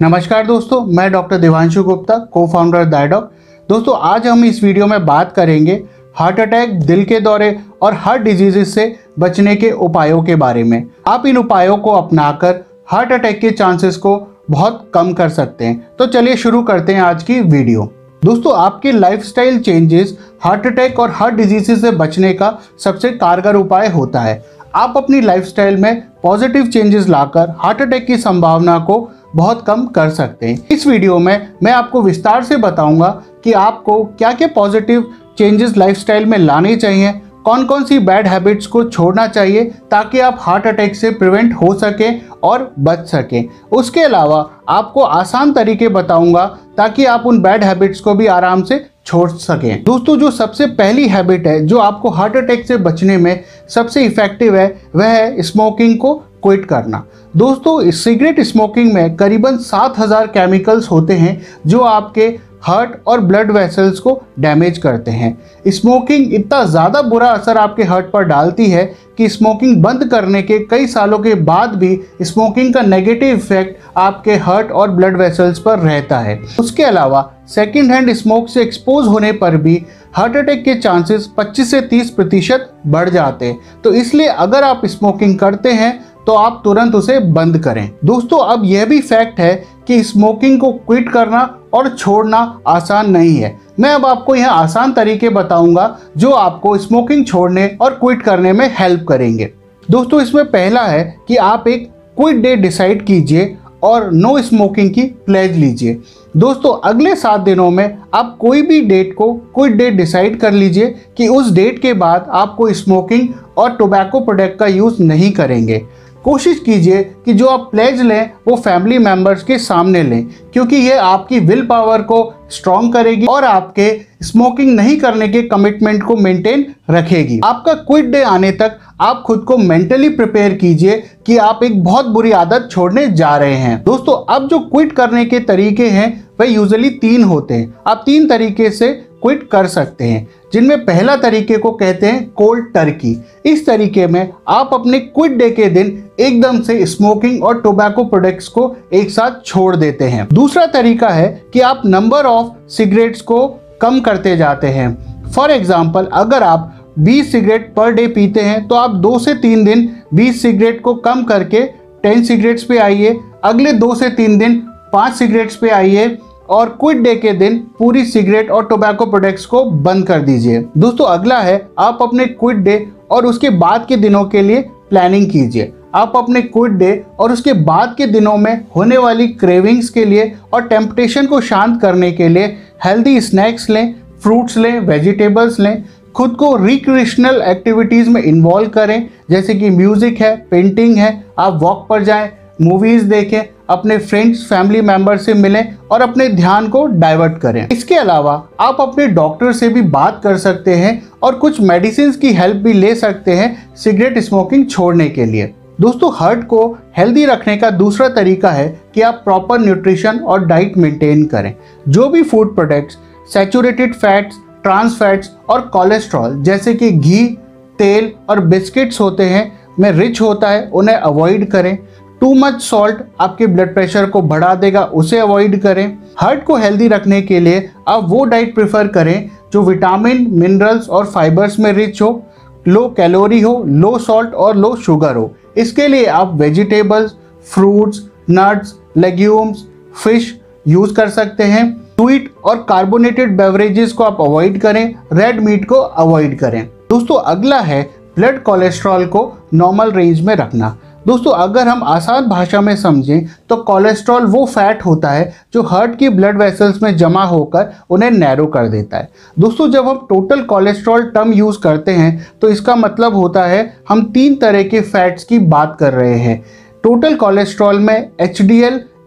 नमस्कार दोस्तों, मैं डॉक्टर देवांशु गुप्ता को फाउंडर दायडॉक दोस्तों, आज हम इस वीडियो में बात करेंगे हार्ट अटैक, दिल के दौरे और हार्ट डिजीजेस से बचने के उपायों के बारे में। आप इन उपायों को अपनाकर हार्ट अटैक के चांसेस को बहुत कम कर सकते हैं। तो चलिए शुरू करते हैं आज की वीडियो। दोस्तों, आपके लाइफस्टाइल चेंजेस हार्ट अटैक और हार्ट डिजीजेस से बचने का सबसे कारगर उपाय होता है। आप अपनी लाइफस्टाइल में पॉजिटिव चेंजेस लाकर हार्ट अटैक की संभावना को बहुत कम कर सकते हैं। इस वीडियो में मैं आपको विस्तार से बताऊँगा कि आपको क्या क्या पॉजिटिव चेंजेस लाइफस्टाइल में लाने चाहिए कौन कौन सी बैड हैबिट्स को छोड़ना चाहिए ताकि आप हार्ट अटैक से प्रिवेंट हो सकें और बच सकें। उसके अलावा आपको आसान तरीके बताऊँगा ताकि आप उन बैड हैबिट्स को भी आराम से छोड़ सकें। दोस्तों, जो सबसे पहली हैबिट है, जो आपको हार्ट अटैक से बचने में सबसे इफ़ेक्टिव है, वह है स्मोकिंग को क्विट करना। दोस्तों सिगरेट स्मोकिंग में करीबन 7000 केमिकल्स होते हैं, जो आपके हार्ट और ब्लड वेसल्स को डैमेज करते हैं। स्मोकिंग इतना ज़्यादा बुरा असर आपके हार्ट पर डालती है कि स्मोकिंग बंद करने के कई सालों के बाद भी स्मोकिंग का नेगेटिव इफ़ेक्ट आपके हार्ट और ब्लड वेसल्स पर रहता है। उसके अलावा सेकेंड हैंड स्मोक से एक्सपोज होने पर भी हार्ट अटैक के चांसेस 25 से 30 प्रतिशत बढ़ जाते हैं। तो इसलिए अगर आप स्मोकिंग करते हैं तो आप तुरंत उसे बंद करें। दोस्तों, अब यह भी फैक्ट है कि स्मोकिंग को क्विट करना और छोड़ना आसान नहीं है। मैं अब आपको यह आसान तरीके बताऊँगा, जो आपको स्मोकिंग छोड़ने और क्विट करने में हेल्प करेंगे। दोस्तों, इसमें पहला है कि आप एक क्विट डे डिसाइड कीजिए और नो स्मोकिंग की प्लेज लीजिए। दोस्तों, अगले सात दिनों में आप कोई भी डेट को क्विट डेट डिसाइड कर लीजिए कि उस डेट के बाद आपको स्मोकिंग और टोबैको प्रोडक्ट का यूज़ नहीं करेंगे। कोशिश कीजिए कि जो आप प्लेज लें, वो फैमिली मेंबर्स के सामने लें, क्योंकि ये आपकी विल पावर को स्ट्रॉन्ग करेगी और आपके स्मोकिंग नहीं करने के कमिटमेंट को मेंटेन रखेगी। आपका क्विट डे आने तक आप खुद को मेंटली प्रिपेयर कीजिए कि आप एक बहुत बुरी आदत छोड़ने जा रहे हैं। दोस्तों, अब जो क्विट करने के तरीके हैं, वह यूजली तीन होते हैं। आप तीन तरीके से क्विट कर सकते हैं। जिनमें पहला तरीके को कहते हैं कोल्ड टर्की। इस तरीके में आप अपने क्विट डे के दिन एकदम से स्मोकिंग और टोबैको प्रोडक्ट्स को एक साथ छोड़ देते हैं। दूसरा तरीका है कि आप नंबर ऑफ़ सिगरेट्स को कम करते जाते हैं। फॉर एग्ज़ाम्पल अगर आप 20 सिगरेट पर डे पीते हैं तो आप दो से तीन दिन 20 सिगरेट को कम करके 10 सिगरेट्स पे आइए। अगले दो से तीन दिन पाँच सिगरेट्स पे आइए। और क्विट डे के दिन पूरी सिगरेट और टोबैको प्रोडक्ट्स को बंद कर दीजिए। दोस्तों, अगला है, आप अपने क्विट डे और उसके बाद के दिनों के लिए प्लानिंग कीजिए। आप अपने क्विट डे और उसके बाद के दिनों में होने वाली क्रेविंग्स के लिए और टेम्पटेशन को शांत करने के लिए हेल्दी स्नैक्स लें, फ्रूट्स लें, वेजिटेबल्स लें, खुद को रिक्रिएशनल एक्टिविटीज़ में इन्वॉल्व करें, जैसे कि म्यूज़िक है पेंटिंग है, आप वॉक पर जाएँ मूवीज़ देखें, अपने फ्रेंड्स फैमिली मेंबर से मिलें और अपने ध्यान को डाइवर्ट करें। इसके अलावा, आप अपने डॉक्टर से भी बात कर सकते हैं और कुछ मेडिसिन की हेल्प भी ले सकते हैं सिगरेट स्मोकिंग छोड़ने के लिए। दोस्तों हार्ट को हेल्दी रखने का दूसरा तरीका है कि आप प्रॉपर न्यूट्रिशन और डाइट मेंटेन करें। जो भी food products saturated fats trans fats और कोलेस्ट्रॉल जैसे कि घी, तेल और बिस्किट्स होते हैं, में रिच होता है, उन्हें अवॉइड करें। टू मच सॉल्ट आपके ब्लड प्रेशर को बढ़ा देगा, उसे अवॉइड करें। हार्ट को हेल्दी रखने के लिए आप वो डाइट प्रेफर करें जो विटामिन मिनरल्स और फाइबर्स में रिच हो। लो कैलोरी हो लो सॉल्ट और लो शुगर हो। इसके लिए आप vegetables fruits nuts legumes fish use कर सकते हैं। स्वीट और कार्बोनेटेड बेवरेजेस को आप अवॉइड करें रेड मीट को अवॉइड करें। दोस्तों, अगला है ब्लड कोलेस्ट्रॉल को नॉर्मल रेंज में रखना। दोस्तों, अगर हम आसान भाषा में समझें तो कोलेस्ट्रॉल वो फैट होता है जो हार्ट की ब्लड वेसल्स में जमा होकर उन्हें नैरो कर देता है। दोस्तों, जब हम टोटल कोलेस्ट्रॉल टर्म यूज़ करते हैं तो इसका मतलब होता है हम तीन तरह के फैट्स की बात कर रहे हैं। टोटल कोलेस्ट्रॉल में एच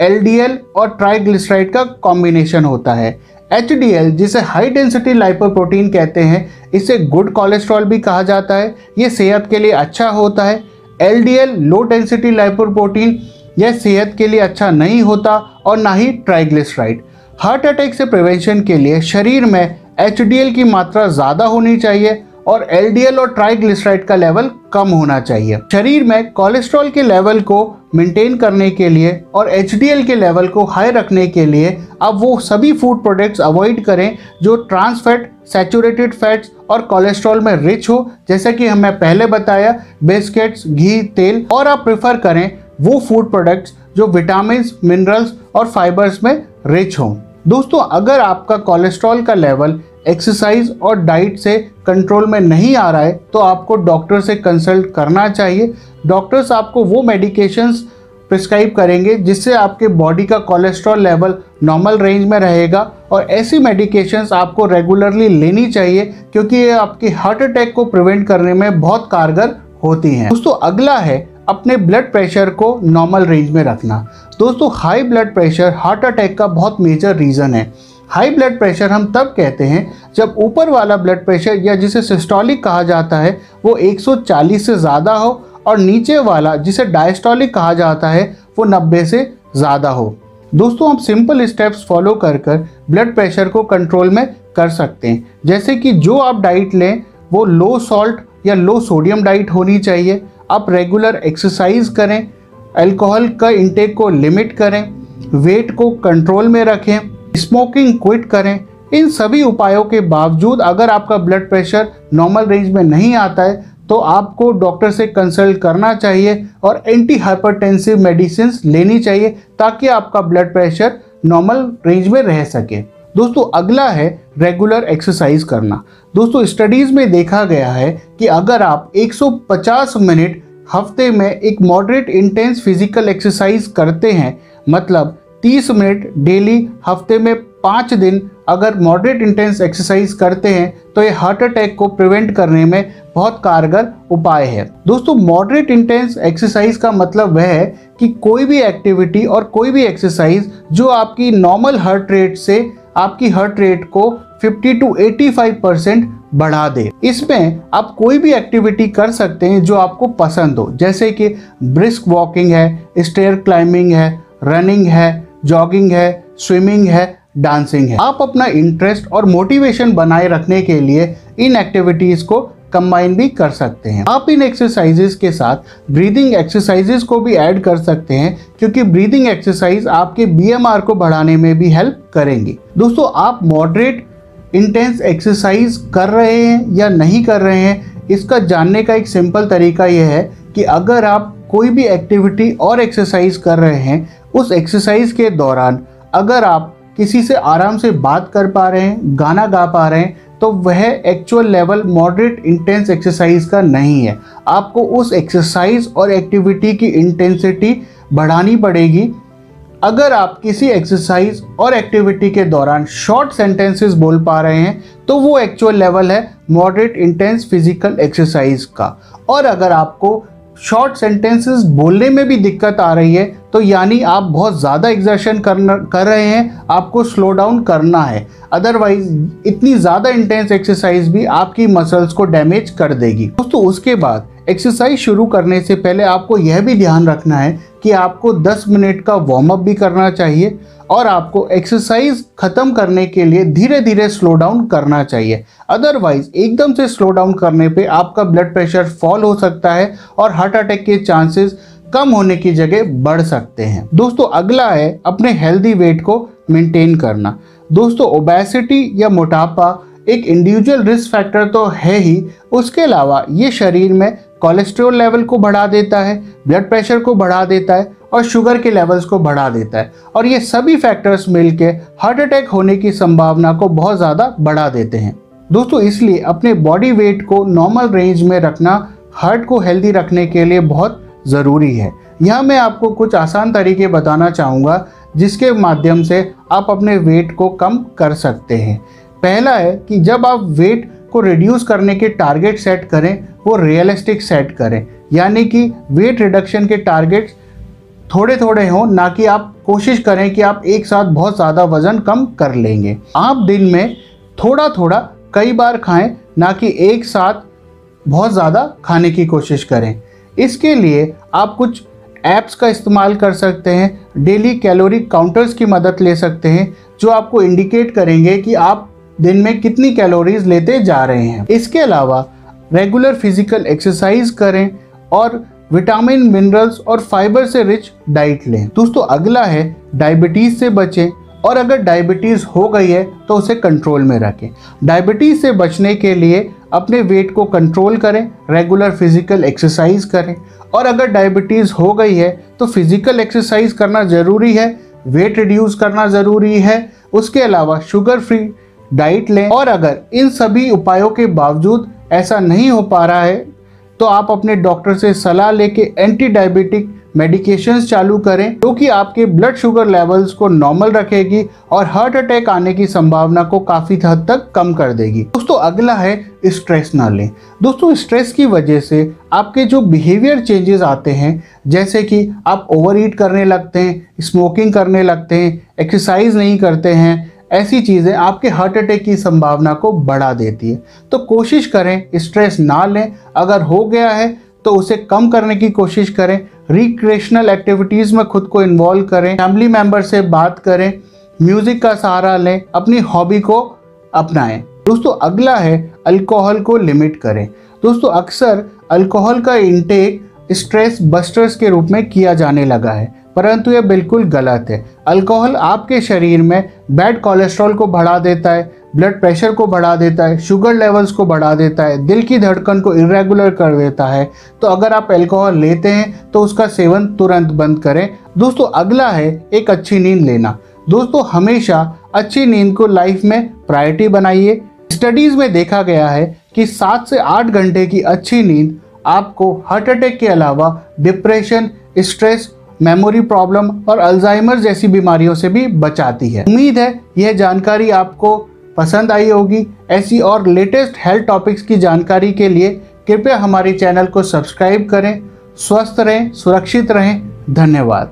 एल और ट्राइग्लिसराइड का कॉम्बिनेशन होता है। एचडीएल जिसे हाई डेंसिटी लाइपोप्रोटीन कहते हैं, इसे गुड कोलेस्ट्रॉल भी कहा जाता है। ये सेहत के लिए अच्छा होता है। LDL लो डेंसिटी लाइपोप्रोटीन यह सेहत के लिए अच्छा नहीं होता और ना ही ट्राइग्लिसराइड हार्ट अटैक से प्रिवेंशन के लिए शरीर में HDL की मात्रा ज़्यादा होनी चाहिए और एलडीएल और ट्राइग्लिसराइड का लेवल कम होना चाहिए। शरीर में कोलेस्ट्रॉल के लेवल को मेंटेन करने के लिए और एचडीएल के लेवल को हाई रखने के लिए अब वो सभी फ़ूड प्रोडक्ट्स अवॉइड करें जो ट्रांस फैट सेचुरेटेड फैट्स और कोलेस्ट्रॉल में रिच हो। जैसे कि हमें पहले बताया बिस्किट्स घी, तेल और आप प्रेफर करें वो फ़ूड प्रोडक्ट्स जो विटामिन मिनरल्स और फाइबर्स में रिच हों। दोस्तों, अगर आपका कोलेस्ट्रॉल का लेवल एक्सरसाइज और डाइट से कंट्रोल में नहीं आ रहा है तो आपको डॉक्टर से कंसल्ट करना चाहिए। डॉक्टर्स आपको वो मेडिकेशंस प्रिस्क्राइब करेंगे जिससे आपके बॉडी का कोलेस्ट्रॉल लेवल नॉर्मल रेंज में रहेगा और ऐसी मेडिकेशंस आपको रेगुलरली लेनी चाहिए, क्योंकि ये आपके हार्ट अटैक को प्रिवेंट करने में बहुत कारगर होती हैं। दोस्तों, अगला है अपने ब्लड प्रेशर को नॉर्मल रेंज में रखना। दोस्तों high blood pressure heart attack का बहुत मेजर रीज़न है। हाई ब्लड प्रेशर हम तब कहते हैं जब ऊपर वाला ब्लड प्रेशर या जिसे सिस्टोलिक कहा जाता है, वो 140 से ज़्यादा हो और नीचे वाला जिसे डायस्टोलिक कहा जाता है, वो 90 से ज़्यादा हो। दोस्तों, हम सिंपल स्टेप्स फॉलो कर कर ब्लड प्रेशर को कंट्रोल में कर सकते हैं। जैसे कि जो आप डाइट लें, वो लो सॉल्ट या लो सोडियम डाइट होनी चाहिए। आप रेगुलर एक्सरसाइज करें अल्कोहल का इंटेक को लिमिट करें वेट को कंट्रोल में रखें। स्मोकिंग, क्विट करें। इन सभी उपायों के बावजूद अगर आपका ब्लड प्रेशर नॉर्मल रेंज में नहीं आता है तो आपको डॉक्टर से कंसल्ट करना चाहिए और एंटी हाइपरटेंसिव मेडिसिन लेनी चाहिए ताकि आपका ब्लड प्रेशर नॉर्मल रेंज में रह सके। दोस्तों, अगला है रेगुलर एक्सरसाइज करना। दोस्तों, स्टडीज़ में देखा गया है कि अगर आप 150 मिनट हफ़्ते में एक मॉडरेट इंटेंस फ़िज़िकल एक्सरसाइज करते हैं मतलब 30 मिनट डेली, हफ़्ते में पाँच दिन अगर मॉडरेट इंटेंस एक्सरसाइज करते हैं तो ये हार्ट अटैक को प्रिवेंट करने में बहुत कारगर उपाय है। दोस्तों मॉडरेट इंटेंस एक्सरसाइज का मतलब वह है कि कोई भी एक्टिविटी और कोई भी एक्सरसाइज जो आपकी नॉर्मल हार्ट रेट से आपकी हार्ट रेट को 50 टू 85 परसेंट बढ़ा दे। इसमें आप कोई भी एक्टिविटी कर सकते हैं जो आपको पसंद हो। जैसे कि ब्रिस्क वॉकिंग है स्टेयर क्लाइंबिंग है रनिंग है जॉगिंग है, स्विमिंग है, डांसिंग है। आप अपना इंटरेस्ट और मोटिवेशन बनाए रखने के लिए इन एक्टिविटीज़ को कंबाइन भी कर सकते हैं। आप इन एक्सरसाइजेस के साथ ब्रीदिंग एक्सरसाइजेस को भी ऐड कर सकते हैं, क्योंकि ब्रीदिंग एक्सरसाइज आपके बीएमआर को बढ़ाने में भी हेल्प करेंगी। दोस्तों, आप मॉडरेट इंटेंस एक्सरसाइज कर रहे हैं या नहीं कर रहे हैं, इसका जानने का एक सिंपल तरीका यह है कि अगर आप कोई भी एक्टिविटी और एक्सरसाइज कर रहे हैं उस एक्सरसाइज के दौरान अगर आप किसी से आराम से बात कर पा रहे हैं, गाना गा पा रहे हैं तो वह actual level moderate intense exercise का नहीं है। आपको उस एक्सरसाइज और एक्टिविटी की इंटेंसिटी बढ़ानी पड़ेगी। अगर आप किसी एक्सरसाइज और एक्टिविटी के दौरान शॉर्ट सेंटेंसेस बोल पा रहे हैं तो वो एक्चुअल लेवल है मॉडरेट इंटेंस फ़िज़िकल एक्सरसाइज का। और अगर आपको शॉर्ट सेंटेंसेस बोलने में भी दिक्कत आ रही है तो यानी आप बहुत ज़्यादा एग्जर्शन कर रहे हैं, आपको स्लो डाउन करना है। अदरवाइज़ इतनी ज़्यादा इंटेंस एक्सरसाइज भी आपकी मसल्स को डैमेज कर देगी। दोस्तों, उसके बाद एक्सरसाइज शुरू करने से पहले आपको यह भी ध्यान रखना है कि आपको 10 मिनट का वार्म अप भी करना चाहिए। और आपको एक्सरसाइज खत्म करने के लिए धीरे धीरे स्लो डाउन करना चाहिए। अदरवाइज़ एकदम से स्लो डाउन करने पे आपका ब्लड प्रेशर फॉल हो सकता है और हार्ट अटैक के चांसेस कम होने की जगह बढ़ सकते हैं। दोस्तों, अगला है अपने हेल्दी वेट को मेंटेन करना। दोस्तों ओबेसिटी या मोटापा एक इंडिविजुअल रिस्क फैक्टर तो है ही। उसके अलावा ये शरीर में कोलेस्ट्रॉल लेवल को बढ़ा देता है ब्लड प्रेशर को बढ़ा देता है और शुगर के लेवल्स को बढ़ा देता है। और ये सभी फैक्टर्स मिलके हार्ट अटैक होने की संभावना को बहुत ज़्यादा बढ़ा देते हैं। दोस्तों, इसलिए अपने बॉडी वेट को नॉर्मल रेंज में रखना हार्ट को हेल्दी रखने के लिए बहुत ज़रूरी है। यह मैं आपको कुछ आसान तरीके बताना चाहूँगा, जिसके माध्यम से आप अपने वेट को कम कर सकते हैं। पहला है कि जब आप वेट को रिड्यूस करने के टारगेट सेट करें, वो रियलिस्टिक सेट करें। यानी कि वेट रिडक्शन के टारगेट थोड़े थोड़े हों, ना कि आप कोशिश करें कि आप एक साथ बहुत ज़्यादा वज़न कम कर लेंगे। आप दिन में थोड़ा थोड़ा कई बार खाएँ, ना कि एक साथ बहुत ज़्यादा खाने की कोशिश करें। इसके लिए आप कुछ ऐप्स का इस्तेमाल कर सकते हैं, डेली कैलोरी काउंटर्स की मदद ले सकते हैं, जो आपको इंडिकेट करेंगे कि आप दिन में कितनी कैलोरीज लेते जा रहे हैं। इसके अलावा रेगुलर फ़िज़िकल एक्सरसाइज करें और विटामिन, मिनरल्स और फाइबर से रिच डाइट लें। दोस्तों, अगला है डायबिटीज़ से बचें और अगर डायबिटीज़ हो गई है तो उसे कंट्रोल में रखें। डायबिटीज़ से बचने के लिए अपने वेट को कंट्रोल करें, रेगुलर फ़िज़िकल एक्सरसाइज करें और अगर डायबिटीज़ हो गई है तो फ़िज़िकल एक्सरसाइज करना ज़रूरी है, वेट रिड्यूस करना ज़रूरी है। उसके अलावा शुगर फ्री डाइट लें और अगर इन सभी उपायों के बावजूद ऐसा नहीं हो पा रहा है तो आप अपने डॉक्टर से सलाह लेके एंटी डायबिटिक मेडिकेशंस चालू करें, जो कि आपके ब्लड शुगर लेवल्स को नॉर्मल रखेगी और हार्ट अटैक आने की संभावना को काफ़ी हद तक कम कर देगी। दोस्तों, अगला है स्ट्रेस ना लें। दोस्तों स्ट्रेस की वजह से आपके जो बिहेवियर चेंजेस आते हैं, जैसे कि आप ओवर ईट करने लगते हैं स्मोकिंग करने लगते हैं एक्सरसाइज नहीं करते हैं ऐसी चीज़ें आपके हार्ट अटैक की संभावना को बढ़ा देती है। तो कोशिश करें स्ट्रेस ना लें। अगर हो गया है तो उसे कम करने की कोशिश करें। रिक्रिएशनल एक्टिविटीज़ में खुद को इन्वॉल्व करें। फैमिली मेंबर से बात करें। म्यूज़िक का सहारा लें। अपनी हॉबी को अपनाएँ। दोस्तों, अगला है अल्कोहल को लिमिट करें। दोस्तों, अक्सर अल्कोहल का इंटेक स्ट्रेस बस्टर्स के रूप में किया जाने लगा है। परंतु यह बिल्कुल गलत है। अल्कोहल आपके शरीर में बैड कोलेस्ट्रॉल को बढ़ा देता है ब्लड प्रेशर को बढ़ा देता है शुगर लेवल्स को बढ़ा देता है, दिल की धड़कन को इरेगुलर कर देता है। तो अगर आप अल्कोहल लेते हैं तो उसका सेवन तुरंत बंद करें। दोस्तों, अगला है एक अच्छी नींद लेना। दोस्तों, हमेशा अच्छी नींद को लाइफ में प्रायोरिटी बनाइए। स्टडीज़ में देखा गया है कि सात से आठ घंटे की अच्छी नींद आपको हार्ट अटैक के अलावा डिप्रेशन स्ट्रेस मेमोरी प्रॉब्लम और अल्जाइमर जैसी बीमारियों से भी बचाती है। उम्मीद है, यह जानकारी आपको पसंद आई होगी। ऐसी और लेटेस्ट हेल्थ टॉपिक्स की जानकारी के लिए कृपया हमारे चैनल को सब्सक्राइब करें, स्वस्थ रहें, सुरक्षित रहें। धन्यवाद।